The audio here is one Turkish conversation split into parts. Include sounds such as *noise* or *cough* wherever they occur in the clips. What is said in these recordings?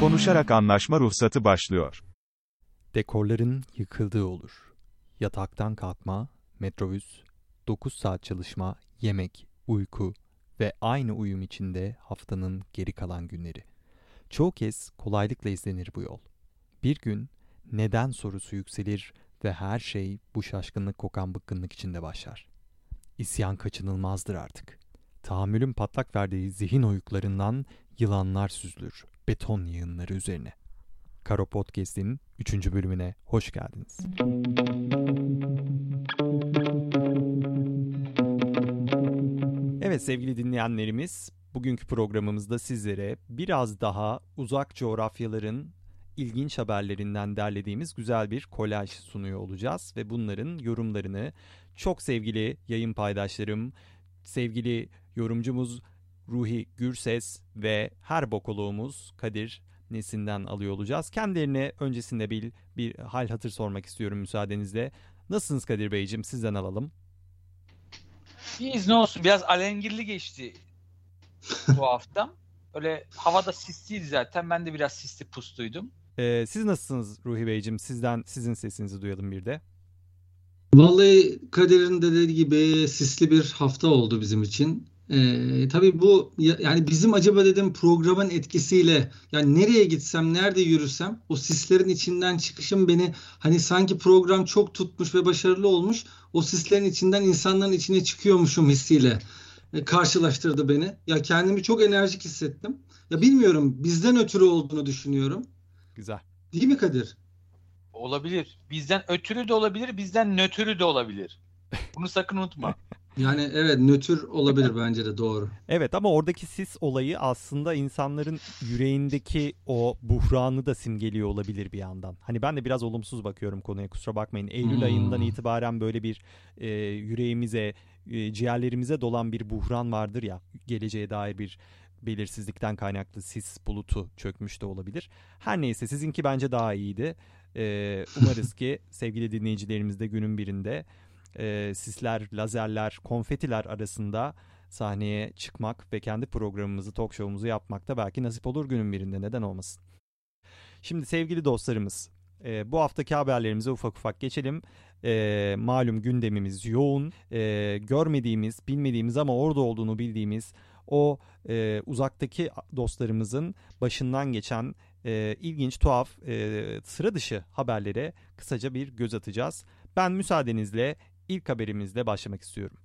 Konuşarak anlaşma ruhsatı başlıyor. Dekorların yıkıldığı olur. Yataktan kalkma, metrobüs, 9 saat çalışma, yemek, uyku ve aynı uyum içinde haftanın geri kalan günleri. Çoğu kez kolaylıkla izlenir bu yol. Bir gün neden sorusu yükselir ve her şey bu şaşkınlık kokan bıkkınlık içinde başlar. İsyan kaçınılmazdır artık. Tahammülün patlak verdiği zihin oyuklarından yılanlar süzülür beton yığınları üzerine. Karo Podcast'in 3. bölümüne hoş geldiniz. Evet sevgili dinleyenlerimiz, bugünkü programımızda sizlere biraz daha uzak coğrafyaların ilginç haberlerinden derlediğimiz güzel bir kolaj sunuyor olacağız ve bunların yorumlarını çok sevgili yayın paydaşlarım, sevgili yorumcumuz Ruhi Gürses ve her bokoluğumuz Kadir Nesin'den alıyor olacağız. Kendilerine öncesinde bir, bir hal hatır sormak istiyorum müsaadenizle. Nasılsınız Kadir Beyciğim? Sizden alalım. İyiyiz ne olsun. Biraz alengirli geçti bu hafta. Öyle havada sisliydi zaten. Ben de biraz sisli pustuydum. Ee, siz nasılsınız Ruhi Beyciğim? Sizden sizin sesinizi duyalım bir de. Vallahi Kadir'in de dediği gibi sisli bir hafta oldu bizim için. Ee, tabii bu yani bizim acaba dedim programın etkisiyle yani nereye gitsem nerede yürüsem o sislerin içinden çıkışım beni hani sanki program çok tutmuş ve başarılı olmuş o sislerin içinden insanların içine çıkıyormuşum hissiyle karşılaştırdı beni. Ya kendimi çok enerjik hissettim. Ya bilmiyorum bizden ötürü olduğunu düşünüyorum. Güzel. Değil mi Kadir? Olabilir. Bizden ötürü de olabilir, bizden nötrü de olabilir. Bunu sakın unutma. *laughs* Yani evet nötr olabilir bence de doğru. Evet ama oradaki sis olayı aslında insanların yüreğindeki o buhranı da simgeliyor olabilir bir yandan. Hani ben de biraz olumsuz bakıyorum konuya kusura bakmayın. Eylül hmm. ayından itibaren böyle bir e, yüreğimize, e, ciğerlerimize dolan bir buhran vardır ya. Geleceğe dair bir belirsizlikten kaynaklı sis bulutu çökmüş de olabilir. Her neyse sizinki bence daha iyiydi. Ee, umarız ki *laughs* sevgili dinleyicilerimiz de günün birinde e, sisler, lazerler, konfetiler arasında sahneye çıkmak ve kendi programımızı, talk show'umuzu yapmak da belki nasip olur günün birinde neden olmasın. Şimdi sevgili dostlarımız e, bu haftaki haberlerimize ufak ufak geçelim. E, malum gündemimiz yoğun. E, görmediğimiz, bilmediğimiz ama orada olduğunu bildiğimiz o e, uzaktaki dostlarımızın başından geçen e, ilginç, tuhaf, e, sıra dışı haberlere kısaca bir göz atacağız. Ben müsaadenizle ilk haberimizle başlamak istiyorum.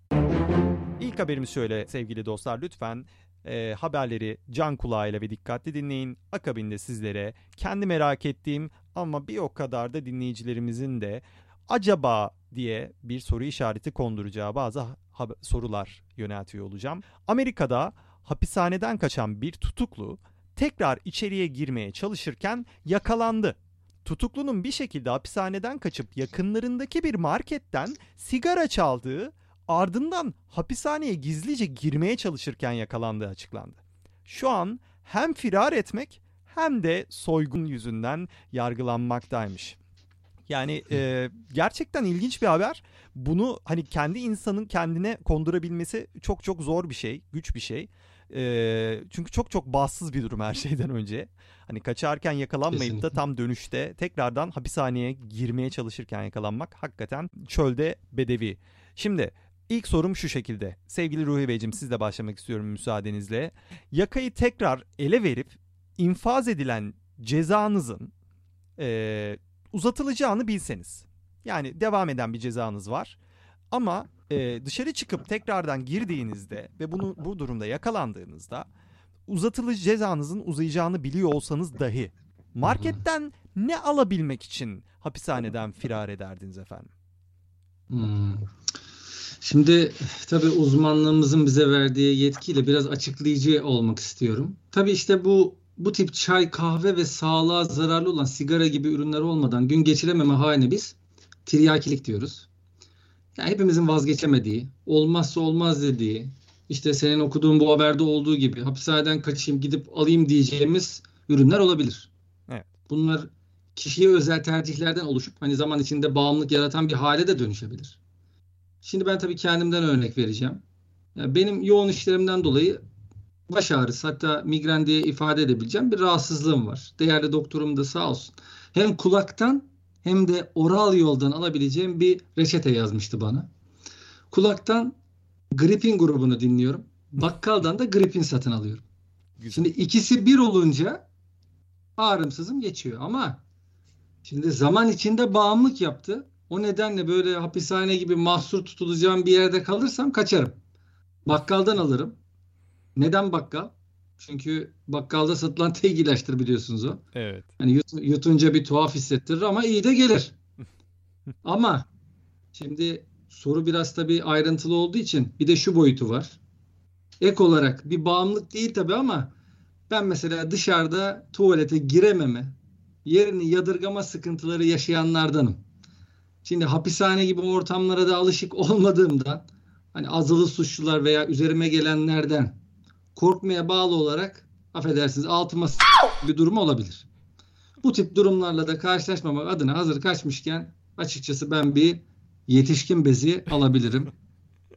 İlk haberimiz şöyle sevgili dostlar lütfen e, haberleri can kulağıyla ve dikkatli dinleyin. Akabinde sizlere kendi merak ettiğim ama bir o kadar da dinleyicilerimizin de acaba diye bir soru işareti konduracağı bazı sorular yöneltiyor olacağım. Amerika'da hapishaneden kaçan bir tutuklu tekrar içeriye girmeye çalışırken yakalandı. Tutuklunun bir şekilde hapishaneden kaçıp yakınlarındaki bir marketten sigara çaldığı ardından hapishaneye gizlice girmeye çalışırken yakalandığı açıklandı. Şu an hem firar etmek hem de soygun yüzünden yargılanmaktaymış. Yani e, gerçekten ilginç bir haber. Bunu hani kendi insanın kendine kondurabilmesi çok çok zor bir şey, güç bir şey. E, çünkü çok çok bahtsız bir durum her *laughs* şeyden önce. Hani kaçarken yakalanmayıp Kesinlikle. da tam dönüşte tekrardan hapishaneye girmeye çalışırken yakalanmak hakikaten çölde bedevi. Şimdi ilk sorum şu şekilde. Sevgili Ruhi Beyciğim sizle başlamak istiyorum müsaadenizle. Yakayı tekrar ele verip infaz edilen cezanızın e, uzatılacağını bilseniz. Yani devam eden bir cezanız var. Ama e, dışarı çıkıp tekrardan girdiğinizde ve bunu bu durumda yakalandığınızda uzatılı cezanızın uzayacağını biliyor olsanız dahi marketten ne alabilmek için hapishaneden firar ederdiniz efendim? Hmm. Şimdi tabii uzmanlığımızın bize verdiği yetkiyle biraz açıklayıcı olmak istiyorum. Tabii işte bu bu tip çay, kahve ve sağlığa zararlı olan sigara gibi ürünler olmadan gün geçirememe haline biz tiryakilik diyoruz. Yani hepimizin vazgeçemediği, olmazsa olmaz dediği, işte senin okuduğun bu haberde olduğu gibi hapishaneden kaçayım gidip alayım diyeceğimiz ürünler olabilir. Evet. Bunlar kişiye özel tercihlerden oluşup hani zaman içinde bağımlılık yaratan bir hale de dönüşebilir. Şimdi ben tabii kendimden örnek vereceğim. Yani benim yoğun işlerimden dolayı baş ağrısı hatta migren diye ifade edebileceğim bir rahatsızlığım var. Değerli doktorum da sağ olsun. Hem kulaktan hem de oral yoldan alabileceğim bir reçete yazmıştı bana. Kulaktan gripin grubunu dinliyorum. Bakkaldan da gripin satın alıyorum. Güzel. Şimdi ikisi bir olunca ağrımsızım geçiyor ama şimdi zaman içinde bağımlılık yaptı. O nedenle böyle hapishane gibi mahsur tutulacağım bir yerde kalırsam kaçarım. Bakkaldan alırım. Neden bakkal? Çünkü bakkalda satılan tek ilaçtır biliyorsunuz o. Evet. Hani yut- yutunca bir tuhaf hissettirir ama iyi de gelir. *laughs* Ama şimdi soru biraz tabii ayrıntılı olduğu için bir de şu boyutu var. Ek olarak bir bağımlılık değil tabii ama ben mesela dışarıda tuvalete girememe, yerini yadırgama sıkıntıları yaşayanlardanım. Şimdi hapishane gibi ortamlara da alışık olmadığımdan hani azılı suçlular veya üzerime gelenlerden korkmaya bağlı olarak affedersiniz altıma s- bir durum olabilir. Bu tip durumlarla da karşılaşmamak adına hazır kaçmışken açıkçası ben bir yetişkin bezi alabilirim.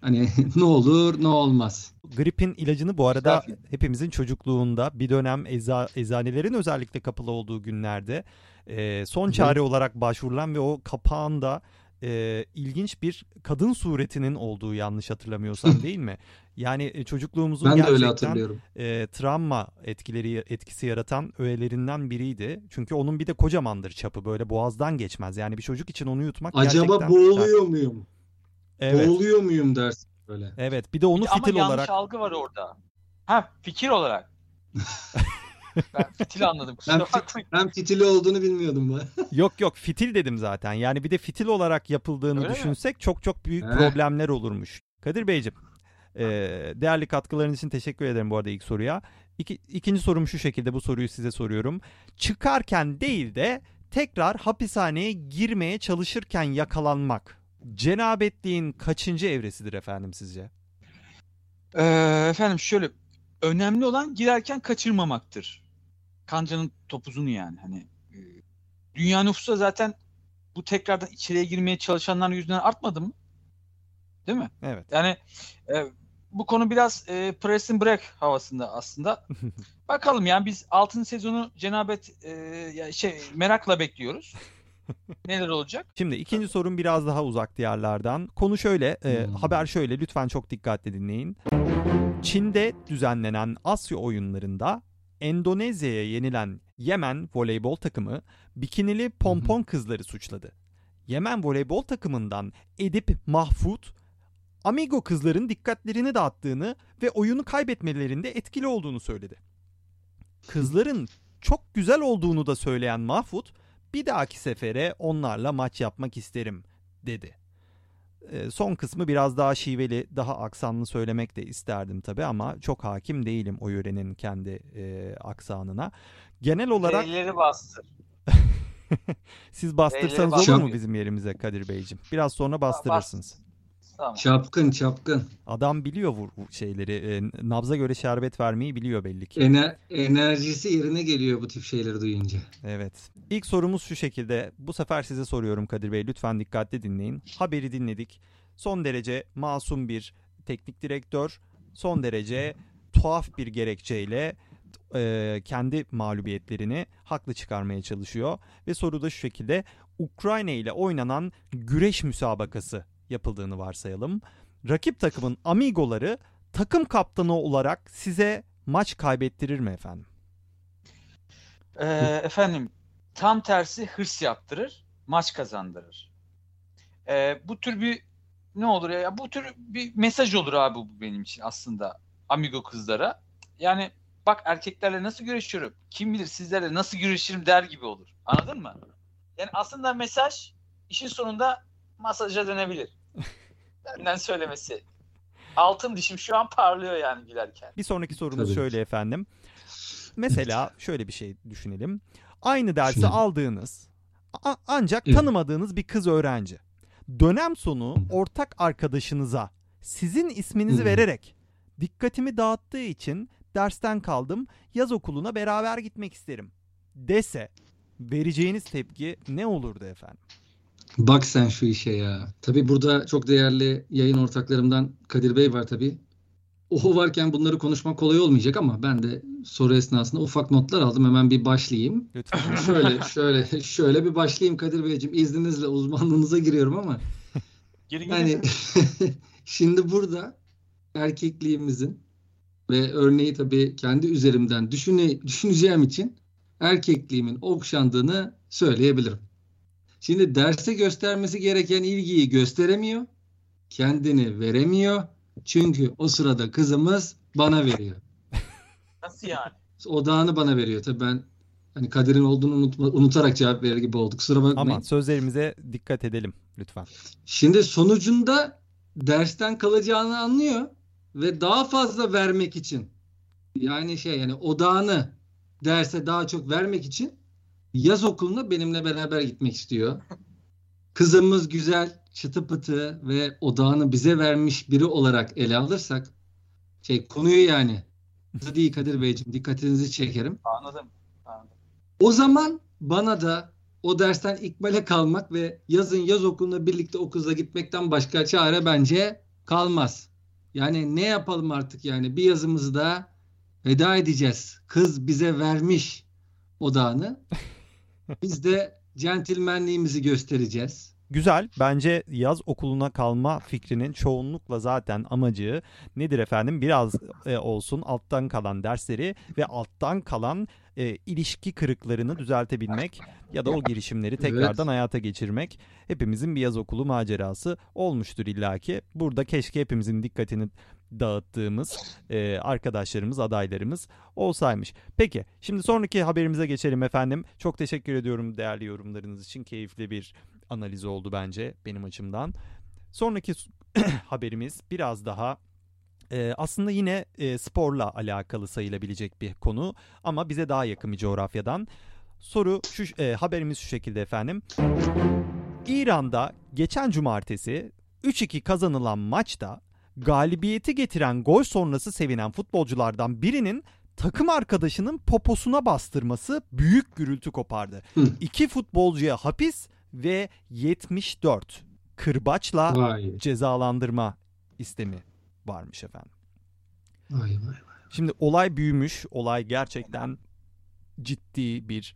Hani *laughs* ne olur ne olmaz. Gripin ilacını bu arada hepimizin çocukluğunda bir dönem eza, eczanelerin özellikle kapalı olduğu günlerde e, son çare olarak başvurulan ve o kapağında e, ilginç bir kadın suretinin olduğu yanlış hatırlamıyorsam *laughs* değil mi? Yani e, çocukluğumuzun Ben de öyle gerçekten hatırlıyorum. e, travma etkileri etkisi yaratan öğelerinden biriydi. Çünkü onun bir de kocamandır çapı böyle boğazdan geçmez. Yani bir çocuk için onu yutmak Acaba gerçekten boğuluyor muyum? Evet. Boğuluyor muyum dersin böyle. Evet. Bir de onu Ama fitil yanlış olarak algı var orada. Ha fikir olarak. *laughs* ben fitil anladım. Kusura Ben- bakmayın. Ben fitili olduğunu bilmiyordum ben. *laughs* Yok yok fitil dedim zaten. Yani bir de fitil olarak yapıldığını Öyle mi? düşünsek çok çok büyük He. problemler olurmuş. Kadir Beyciğim, e, değerli katkıların için teşekkür ederim bu arada ilk soruya. İki, ikinci sorum şu şekilde bu soruyu size soruyorum. Çıkarken değil de tekrar hapishaneye girmeye çalışırken yakalanmak cenabetliğin kaçıncı evresidir efendim sizce? Ee, efendim şöyle önemli olan girerken kaçırmamaktır. Kancanın topuzunu yani hani e, dünya nüfusu da zaten bu tekrardan içeriye girmeye çalışanların yüzünden artmadı mı? Değil mi? Evet. Yani e, bu konu biraz e, Press and Break havasında aslında. *laughs* Bakalım yani biz 6. sezonu cenabet e, ya şey merakla bekliyoruz. *laughs* Neler olacak? Şimdi ikinci sorum biraz daha uzak diyarlardan. Konu şöyle, e, Hmm. haber şöyle lütfen çok dikkatli dinleyin. Çin'de düzenlenen Asya oyunlarında Endonezya'ya yenilen Yemen voleybol takımı bikinili pompon kızları suçladı. Yemen voleybol takımından Edip Mahfut, Amigo kızların dikkatlerini dağıttığını ve oyunu kaybetmelerinde etkili olduğunu söyledi. Kızların çok güzel olduğunu da söyleyen Mahfut, bir dahaki sefere onlarla maç yapmak isterim dedi. Ee, son kısmı biraz daha şiveli, daha aksanlı söylemek de isterdim tabii ama çok hakim değilim o yörenin kendi e, aksanına. Genel olarak R'leri bastır. *laughs* siz bastırsanız olur mu bastır. bizim yerimize Kadir Beyciğim? Biraz sonra bastırırsınız. Tamam. Çapkın çapkın. Adam biliyor vur, vur- şeyleri, e, nabza göre şerbet vermeyi biliyor belli ki. Ener enerjisi yerine geliyor bu tip şeyleri duyunca. Evet. İlk sorumuz şu şekilde. Bu sefer size soruyorum Kadir Bey. Lütfen dikkatli dinleyin. Haberi dinledik. Son derece masum bir teknik direktör, son derece tuhaf bir gerekçeyle e, kendi mağlubiyetlerini haklı çıkarmaya çalışıyor. Ve soru da şu şekilde. Ukrayna ile oynanan güreş müsabakası yapıldığını varsayalım. Rakip takımın amigoları takım kaptanı olarak size maç kaybettirir mi efendim? Ee, efendim tam tersi hırs yaptırır, maç kazandırır. Ee, bu tür bir ne olur ya bu tür bir mesaj olur abi bu benim için aslında amigo kızlara. Yani bak erkeklerle nasıl görüşüyorum, kim bilir sizlerle nasıl görüşürüm der gibi olur. Anladın mı? Yani aslında mesaj işin sonunda masaja dönebilir. *laughs* Benden söylemesi. Altın dişim şu an parlıyor yani gülerken. Bir sonraki sorumuz Tabii. şöyle efendim. Mesela şöyle bir şey düşünelim. Aynı dersi Düşünelim. aldığınız a- ancak Evet. tanımadığınız bir kız öğrenci. Dönem sonu ortak arkadaşınıza sizin isminizi Hı. vererek dikkatimi dağıttığı için dersten kaldım. Yaz okuluna beraber gitmek isterim dese vereceğiniz tepki ne olurdu efendim? Bak sen şu işe ya. Tabii burada çok değerli yayın ortaklarımdan Kadir Bey var tabii. O varken bunları konuşmak kolay olmayacak ama ben de soru esnasında ufak notlar aldım. Hemen bir başlayayım. Lütfen. *laughs* *laughs* Şöyle şöyle şöyle bir başlayayım Kadir Beyciğim. İzninizle uzmanlığınıza giriyorum ama Geri yani gelirsen. *laughs* şimdi burada erkekliğimizin ve örneği tabii kendi üzerimden düşüne, düşüneceğim için erkekliğimin okşandığını söyleyebilirim. Şimdi derse göstermesi gereken ilgiyi gösteremiyor, kendini veremiyor. Çünkü o sırada kızımız bana veriyor. Nasıl yani? Odağını bana veriyor. Tabii ben hani Kadir'in olduğunu unutma- unutarak cevap verir gibi olduk. Kusura bakmayın. Ama sözlerimize dikkat edelim lütfen. Şimdi sonucunda dersten kalacağını anlıyor ve daha fazla vermek için yani şey yani odağını derse daha çok vermek için yaz okuluna benimle beraber gitmek istiyor. Kızımız güzel, çıtı pıtı ve odağını bize vermiş biri olarak ele alırsak şey konuyu yani değil Kadir Beyciğim dikkatinizi çekerim. Anladım. Anladım. O zaman bana da o dersten ikmale kalmak ve yazın yaz okuluna birlikte o kızla gitmekten başka çare bence kalmaz. Yani ne yapalım artık yani bir yazımızı da veda edeceğiz. Kız bize vermiş odağını. *laughs* Biz de centilmenliğimizi göstereceğiz. Güzel. Bence yaz okuluna kalma fikrinin çoğunlukla zaten amacı nedir efendim? Biraz e, olsun alttan kalan dersleri ve alttan kalan e, ilişki kırıklarını düzeltebilmek ya da o girişimleri tekrardan hayata geçirmek. Hepimizin bir yaz okulu macerası olmuştur illaki. Burada keşke hepimizin dikkatini dağıttığımız e, arkadaşlarımız, adaylarımız olsaymış. Peki, şimdi sonraki haberimize geçelim efendim. Çok teşekkür ediyorum değerli yorumlarınız için. Keyifli bir analiz oldu bence benim açımdan. Sonraki *clears throat* haberimiz biraz daha e, aslında yine e, sporla alakalı sayılabilecek bir konu ama bize daha yakın bir coğrafyadan. Soru şu e, haberimiz şu şekilde efendim. İran'da geçen cumartesi 3-2 kazanılan maçta galibiyeti getiren gol sonrası sevinen futbolculardan birinin takım arkadaşının poposuna bastırması büyük gürültü kopardı. Hı. İki futbolcuya hapis ve 74 kırbaçla Vay cezalandırma istemi varmış efendim. vay vay. Şimdi olay büyümüş. Olay gerçekten ciddi bir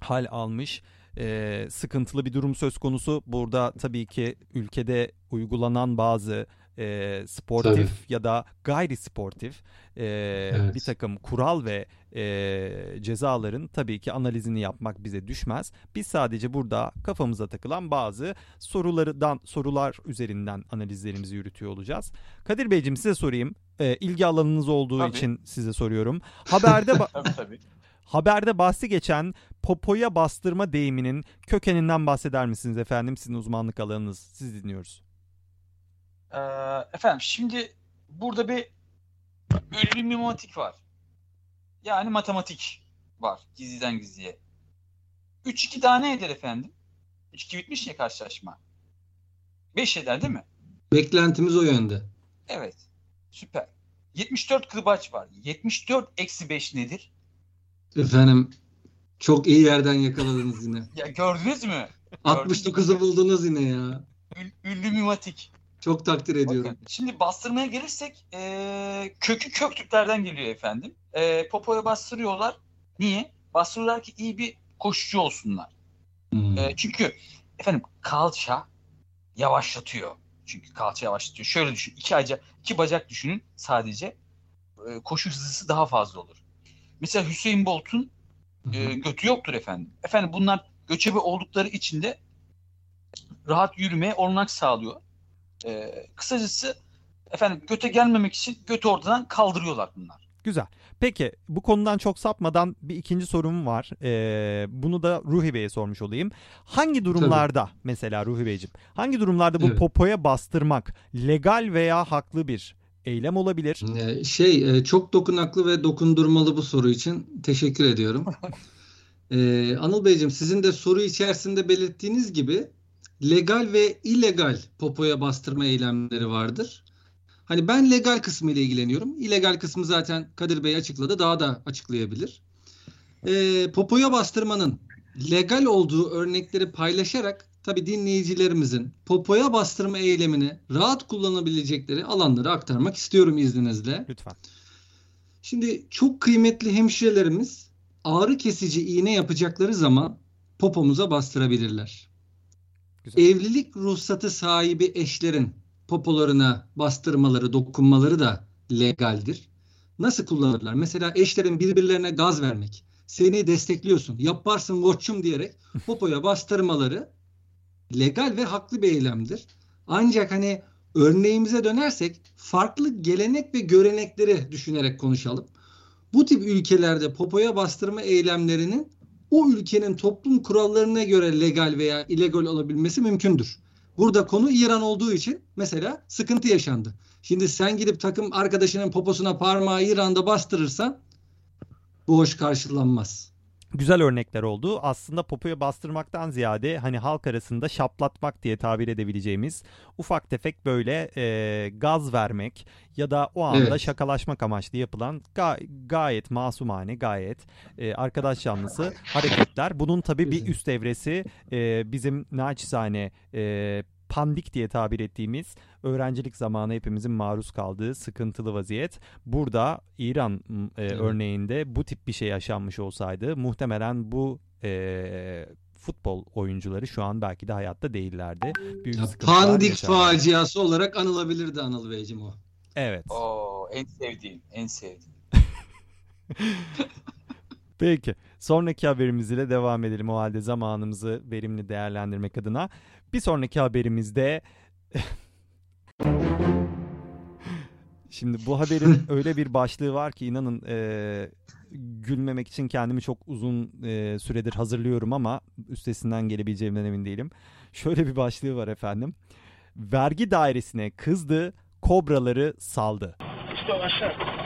hal almış. Ee, sıkıntılı bir durum söz konusu. Burada tabii ki ülkede uygulanan bazı e, sportif ya da gayri sportif e, Evet. bir takım kural ve e, cezaların tabii ki analizini yapmak bize düşmez. Biz sadece burada kafamıza takılan bazı sorulardan sorular üzerinden analizlerimizi yürütüyor olacağız. Kadir Beyciğim size sorayım. E, ilgi alanınız olduğu Tabii. için size soruyorum. Haberde ba- *laughs* Tabii tabii. haberde bahsi geçen popoya bastırma deyiminin kökeninden bahseder misiniz efendim? Sizin uzmanlık alanınız. Siz dinliyoruz. Ee, efendim şimdi burada bir böyle bir mimematik var. Yani matematik var gizliden gizliye. 3-2 daha ne eder efendim? 3-2 bitmiş ya karşılaşma. 5 eder değil mi? Beklentimiz o yönde. Evet. Süper. 74 kırbaç var. 74 eksi 5 nedir? Efendim çok iyi yerden yakaladınız yine. *laughs* Ya gördünüz mü? 69'u buldunuz yine ya. Ül, ünlü mimatik. Çok takdir ediyorum. Bakın, şimdi bastırmaya gelirsek eee, kökü Köktürklerden geliyor efendim. Eee, popoya bastırıyorlar. Niye? Bastırıyorlar ki iyi bir koşucu olsunlar. Hmm. Eee, çünkü efendim kalça yavaşlatıyor. Çünkü kalça yavaşlatıyor. Şöyle düşün. iki, aca, iki bacak düşünün sadece. Eee, koşu hızı daha fazla olur. Mesela Hüseyin Bolt'un e, götü yoktur efendim. Efendim bunlar göçebe oldukları için de rahat yürümeye olanak sağlıyor. E, kısacası efendim göte gelmemek için götü ortadan kaldırıyorlar bunlar. Güzel. Peki bu konudan çok sapmadan bir ikinci sorum var. Ee, bunu da Ruhi Bey'e sormuş olayım. Hangi durumlarda mesela Ruhi Beyciğim hangi durumlarda bu Evet. popoya bastırmak legal veya haklı bir eylem olabilir? Ee, Şey e, çok dokunaklı ve dokundurmalı bu soru için teşekkür ediyorum. *laughs* Ee, Anıl Beyciğim sizin de soru içerisinde belirttiğiniz gibi legal ve illegal popoya bastırma eylemleri vardır. Hani ben legal kısmı ile ilgileniyorum. İlegal kısmı zaten Kadir Bey açıkladı. Daha da açıklayabilir. Ee, popoya bastırmanın legal olduğu örnekleri paylaşarak tabii dinleyicilerimizin popoya bastırma eylemini rahat kullanabilecekleri alanları aktarmak istiyorum izninizle. Lütfen. Şimdi çok kıymetli hemşirelerimiz ağrı kesici iğne yapacakları zaman popomuza bastırabilirler. Güzel. Evlilik ruhsatı sahibi eşlerin popolarına bastırmaları, dokunmaları da legaldir. Nasıl kullanırlar? Mesela eşlerin birbirlerine gaz vermek. Seni destekliyorsun, yaparsın koçum diyerek popoya bastırmaları legal ve haklı bir eylemdir. Ancak hani örneğimize dönersek farklı gelenek ve görenekleri düşünerek konuşalım. Bu tip ülkelerde popoya bastırma eylemlerinin o ülkenin toplum kurallarına göre legal veya illegal olabilmesi mümkündür. Burada konu İran olduğu için mesela sıkıntı yaşandı. Şimdi sen gidip takım arkadaşının poposuna parmağı İran'da bastırırsan bu hoş karşılanmaz. Güzel örnekler oldu. Aslında popoya bastırmaktan ziyade hani halk arasında şaplatmak diye tabir edebileceğimiz ufak tefek böyle e, gaz vermek ya da o anda Evet. şakalaşmak amaçlı yapılan ga- gayet masumane, gayet e, arkadaş canlısı hareketler. Bunun tabii bir üst evresi e, bizim naçizane e, pandik diye tabir ettiğimiz öğrencilik zamanı hepimizin maruz kaldığı sıkıntılı vaziyet. Burada İran m, e, Evet. örneğinde bu tip bir şey yaşanmış olsaydı muhtemelen bu e, futbol oyuncuları şu an belki de hayatta değillerdi. Büyük Ya, Pandik yaşarlardı. faciası olarak anılabilirdi Anıl Beyciğim o. Evet. Oo, en sevdiğim, en sevdiğim. *laughs* *laughs* Peki. Sonraki haberimiz ile devam edelim o halde zamanımızı verimli değerlendirmek adına. Bir sonraki haberimizde Şimdi bu haberin *laughs* öyle bir başlığı var ki inanın e, gülmemek için kendimi çok uzun e, süredir hazırlıyorum ama üstesinden gelebileceğimden emin değilim. Şöyle bir başlığı var efendim. Vergi dairesine kızdı, kobraları saldı. İşte aşağı.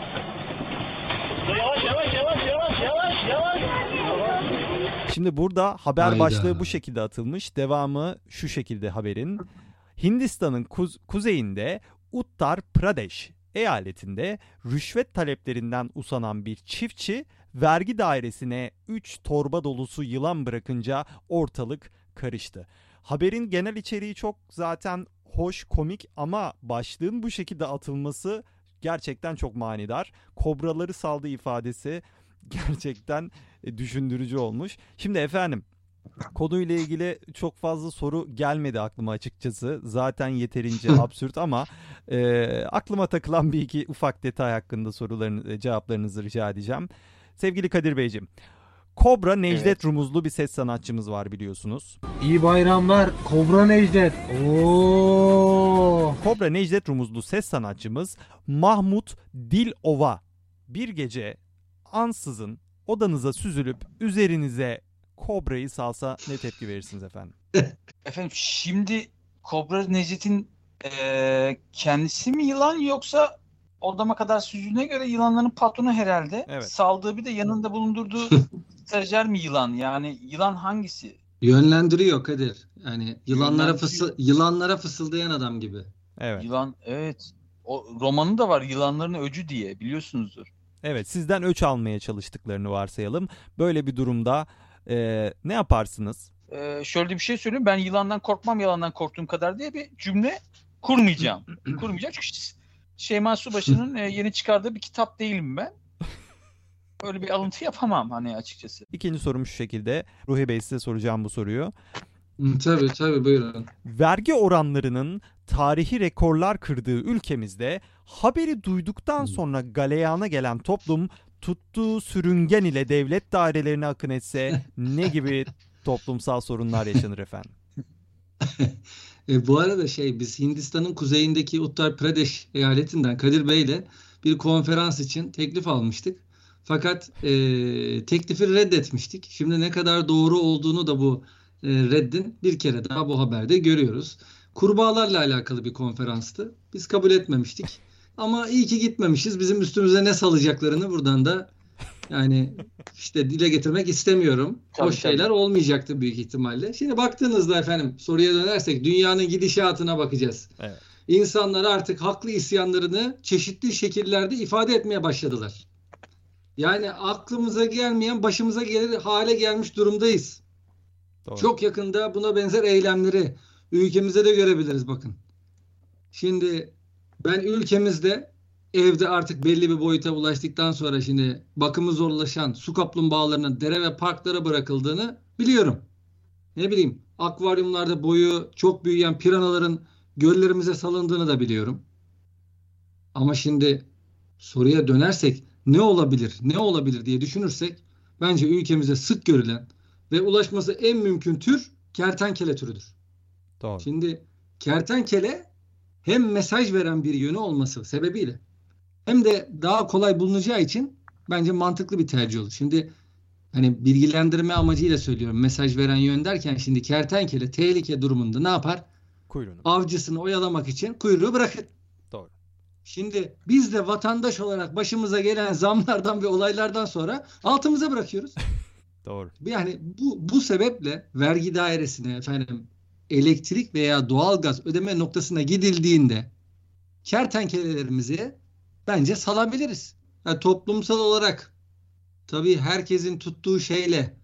Yavaş yavaş yavaş yavaş yavaş yavaş. Şimdi burada haber Hayda. başlığı bu şekilde atılmış. Devamı şu şekilde haberin. Hindistan'ın kuz- kuzeyinde Uttar Pradesh eyaletinde rüşvet taleplerinden usanan bir çiftçi vergi dairesine 3 torba dolusu yılan bırakınca ortalık karıştı. Haberin genel içeriği çok zaten hoş, komik ama başlığın bu şekilde atılması gerçekten çok manidar. Kobraları saldı ifadesi *laughs* gerçekten e, düşündürücü olmuş. Şimdi efendim konuyla ilgili çok fazla soru gelmedi aklıma açıkçası. Zaten yeterince absürt ama e, aklıma takılan bir iki ufak detay hakkında sorularını e, cevaplarınızı rica edeceğim. Sevgili Kadir Beyciğim. Kobra Necdet Evet. Rumuzlu bir ses sanatçımız var biliyorsunuz. İyi bayramlar Kobra Necdet. Oo. Kobra Necdet Rumuzlu ses sanatçımız Mahmut Dilova bir gece ansızın odanıza süzülüp üzerinize kobrayı salsa ne tepki verirsiniz efendim? *laughs* Efendim şimdi Kobra Necdet'in eee, kendisi mi yılan yoksa odama kadar süzüldüğüne göre yılanların patronu herhalde. Evet. Saldığı bir de yanında bulundurduğu *laughs* stajyer mi yılan? Yani yılan hangisi? Yönlendiriyor Kadir. Yani yılanlara fısı yılanlara fısıldayan adam gibi. Evet. Yılan evet. O romanı da var Yılanların Öcü diye biliyorsunuzdur. Evet sizden öç almaya çalıştıklarını varsayalım. Böyle bir durumda e, ne yaparsınız? Ee, şöyle bir şey söyleyeyim. Ben yılandan korkmam yalandan korktuğum kadar diye bir cümle kurmayacağım. *clears throat* kurmayacağım çünkü Şeyma Subaşı'nın e, yeni çıkardığı bir kitap değilim ben. Öyle bir alıntı yapamam hani açıkçası. İkinci sorum şu şekilde. Ruhi Bey size soracağım bu soruyu. Tabii tabii buyurun. Vergi oranlarının tarihi rekorlar kırdığı ülkemizde haberi duyduktan sonra galeyana gelen toplum tuttuğu sürüngen ile devlet dairelerine akın etse ne gibi *laughs* toplumsal sorunlar yaşanır efendim? *laughs* E, bu arada şey biz Hindistan'ın kuzeyindeki Uttar Pradesh eyaletinden Kadir Bey'le bir konferans için teklif almıştık. Fakat e, teklifi reddetmiştik. Şimdi ne kadar doğru olduğunu da bu e, reddin bir kere daha bu haberde görüyoruz. Kurbağalarla alakalı bir konferanstı. Biz kabul etmemiştik. Ama iyi ki gitmemişiz. Bizim üstümüze ne salacaklarını buradan da yani işte dile getirmek istemiyorum. Tabii, o şeyler olmayacaktı büyük ihtimalle. Şimdi baktığınızda efendim soruya dönersek dünyanın gidişatına bakacağız. Evet. İnsanlar artık haklı isyanlarını çeşitli şekillerde ifade etmeye başladılar. Yani aklımıza gelmeyen başımıza gelir hale gelmiş durumdayız. Doğru. Çok yakında buna benzer eylemleri ülkemizde de görebiliriz bakın. Şimdi ben ülkemizde evde artık belli bir boyuta ulaştıktan sonra şimdi bakımı zorlaşan su kaplumbağalarının dere ve parklara bırakıldığını biliyorum. Ne bileyim akvaryumlarda boyu çok büyüyen piranaların göllerimize salındığını da biliyorum. Ama şimdi soruya dönersek ne olabilir, ne olabilir diye düşünürsek bence ülkemize sık görülen ve ulaşması en mümkün tür kertenkele türüdür. Doğru. Şimdi kertenkele hem mesaj veren bir yönü olması sebebiyle hem de daha kolay bulunacağı için bence mantıklı bir tercih olur. Şimdi hani bilgilendirme amacıyla söylüyorum mesaj veren yön derken şimdi kertenkele tehlike durumunda ne yapar? Kuyruğunu. Avcısını oyalamak için kuyruğu bırakır. Şimdi biz de vatandaş olarak başımıza gelen zamlardan ve olaylardan sonra altımıza bırakıyoruz. *laughs* Doğru. Yani bu bu sebeple vergi dairesine efendim elektrik veya doğalgaz ödeme noktasına gidildiğinde kertenkelelerimizi bence salabiliriz. Yani toplumsal olarak tabii herkesin tuttuğu şeyle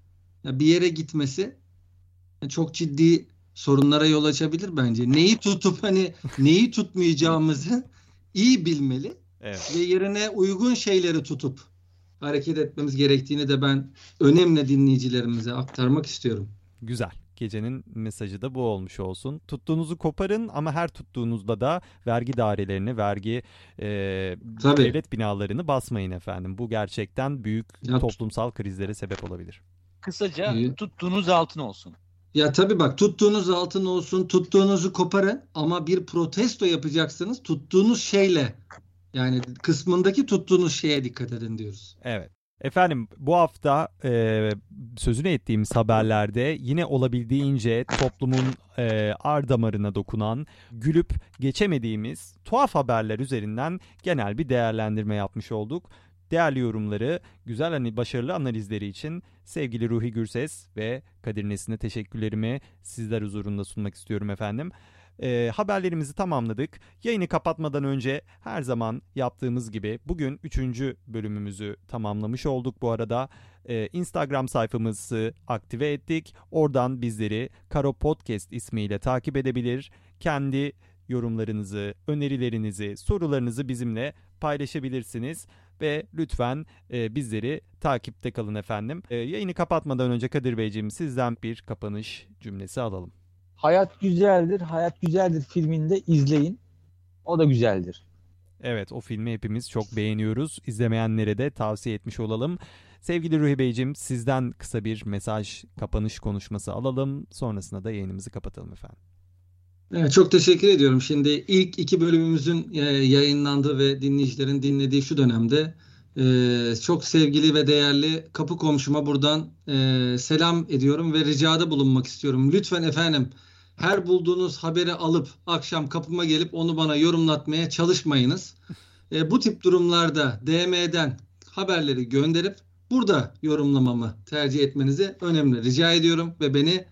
bir yere gitmesi çok ciddi sorunlara yol açabilir bence. Neyi tutup hani neyi tutmayacağımızı iyi bilmeli Evet. ve yerine uygun şeyleri tutup hareket etmemiz gerektiğini de ben önemli dinleyicilerimize aktarmak istiyorum. Güzel. Gecenin mesajı da bu olmuş olsun. Tuttuğunuzu koparın ama her tuttuğunuzda da vergi dairelerini, vergi e, Tabii. devlet binalarını basmayın efendim. Bu gerçekten büyük Ya- toplumsal krizlere sebep olabilir. Kısaca İyi. tuttuğunuz altın olsun. Ya tabii bak tuttuğunuz altın olsun, tuttuğunuzu koparın ama bir protesto yapacaksınız. Tuttuğunuz şeyle yani kısmındaki tuttuğunuz şeye dikkat edin diyoruz. Evet. Efendim bu hafta e, sözünü ettiğimiz haberlerde yine olabildiğince toplumun e, ar damarına dokunan, gülüp geçemediğimiz tuhaf haberler üzerinden genel bir değerlendirme yapmış olduk. Değerli yorumları, güzel hani başarılı analizleri için sevgili Ruhi Gürses ve Kadir Nesin'e teşekkürlerimi sizler huzurunda sunmak istiyorum efendim. E, haberlerimizi tamamladık. Yayını kapatmadan önce her zaman yaptığımız gibi bugün 3. bölümümüzü tamamlamış olduk bu arada. E, Instagram sayfamızı aktive ettik. Oradan bizleri Karo Podcast ismiyle takip edebilir. Kendi yorumlarınızı, önerilerinizi, sorularınızı bizimle paylaşabilirsiniz. Ve lütfen e, bizleri takipte kalın efendim. E, yayını kapatmadan önce Kadir Beyciğim sizden bir kapanış cümlesi alalım. Hayat güzeldir, hayat güzeldir filminde izleyin. O da güzeldir. Evet o filmi hepimiz çok beğeniyoruz. İzlemeyenlere de tavsiye etmiş olalım. Sevgili Ruhi Beyciğim sizden kısa bir mesaj kapanış konuşması alalım. Sonrasında da yayınımızı kapatalım efendim. Evet, çok teşekkür ediyorum. Şimdi ilk iki bölümümüzün e, yayınlandığı ve dinleyicilerin dinlediği şu dönemde e, çok sevgili ve değerli kapı komşuma buradan e, selam ediyorum ve ricada bulunmak istiyorum. Lütfen efendim her bulduğunuz haberi alıp akşam kapıma gelip onu bana yorumlatmaya çalışmayınız. Bu tip durumlarda DM'den haberleri gönderip burada yorumlamamı tercih etmenizi önemli rica ediyorum ve beni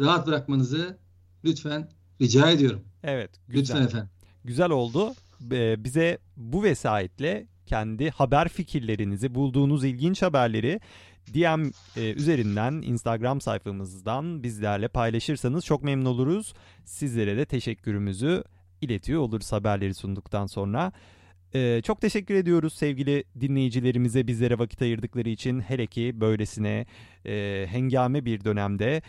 rahat bırakmanızı lütfen rica ediyorum. Evet güzel. Lütfen efendim. Güzel oldu. Ee, bize bu vesayetle kendi haber fikirlerinizi, bulduğunuz ilginç haberleri DM e, üzerinden Instagram sayfamızdan bizlerle paylaşırsanız çok memnun oluruz. Sizlere de teşekkürümüzü iletiyor oluruz haberleri sunduktan sonra. Ee, çok teşekkür ediyoruz sevgili dinleyicilerimize bizlere vakit ayırdıkları için. Hele ki böylesine e, hengame bir dönemde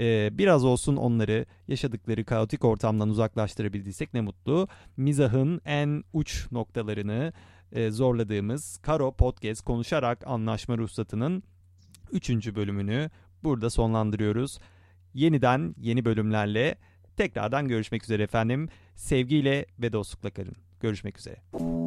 e, biraz olsun onları yaşadıkları kaotik ortamdan uzaklaştırabildiysek ne mutlu. Mizahın en uç noktalarını e, zorladığımız Karo Podcast konuşarak anlaşma ruhsatının 3. bölümünü burada sonlandırıyoruz. Yeniden yeni bölümlerle tekrardan görüşmek üzere efendim. Sevgiyle ve dostlukla kalın. Görüşmek üzere.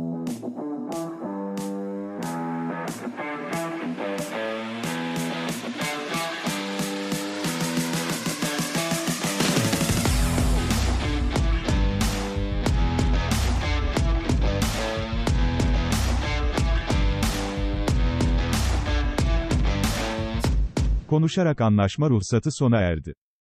Konuşarak anlaşma ruhsatı sona erdi.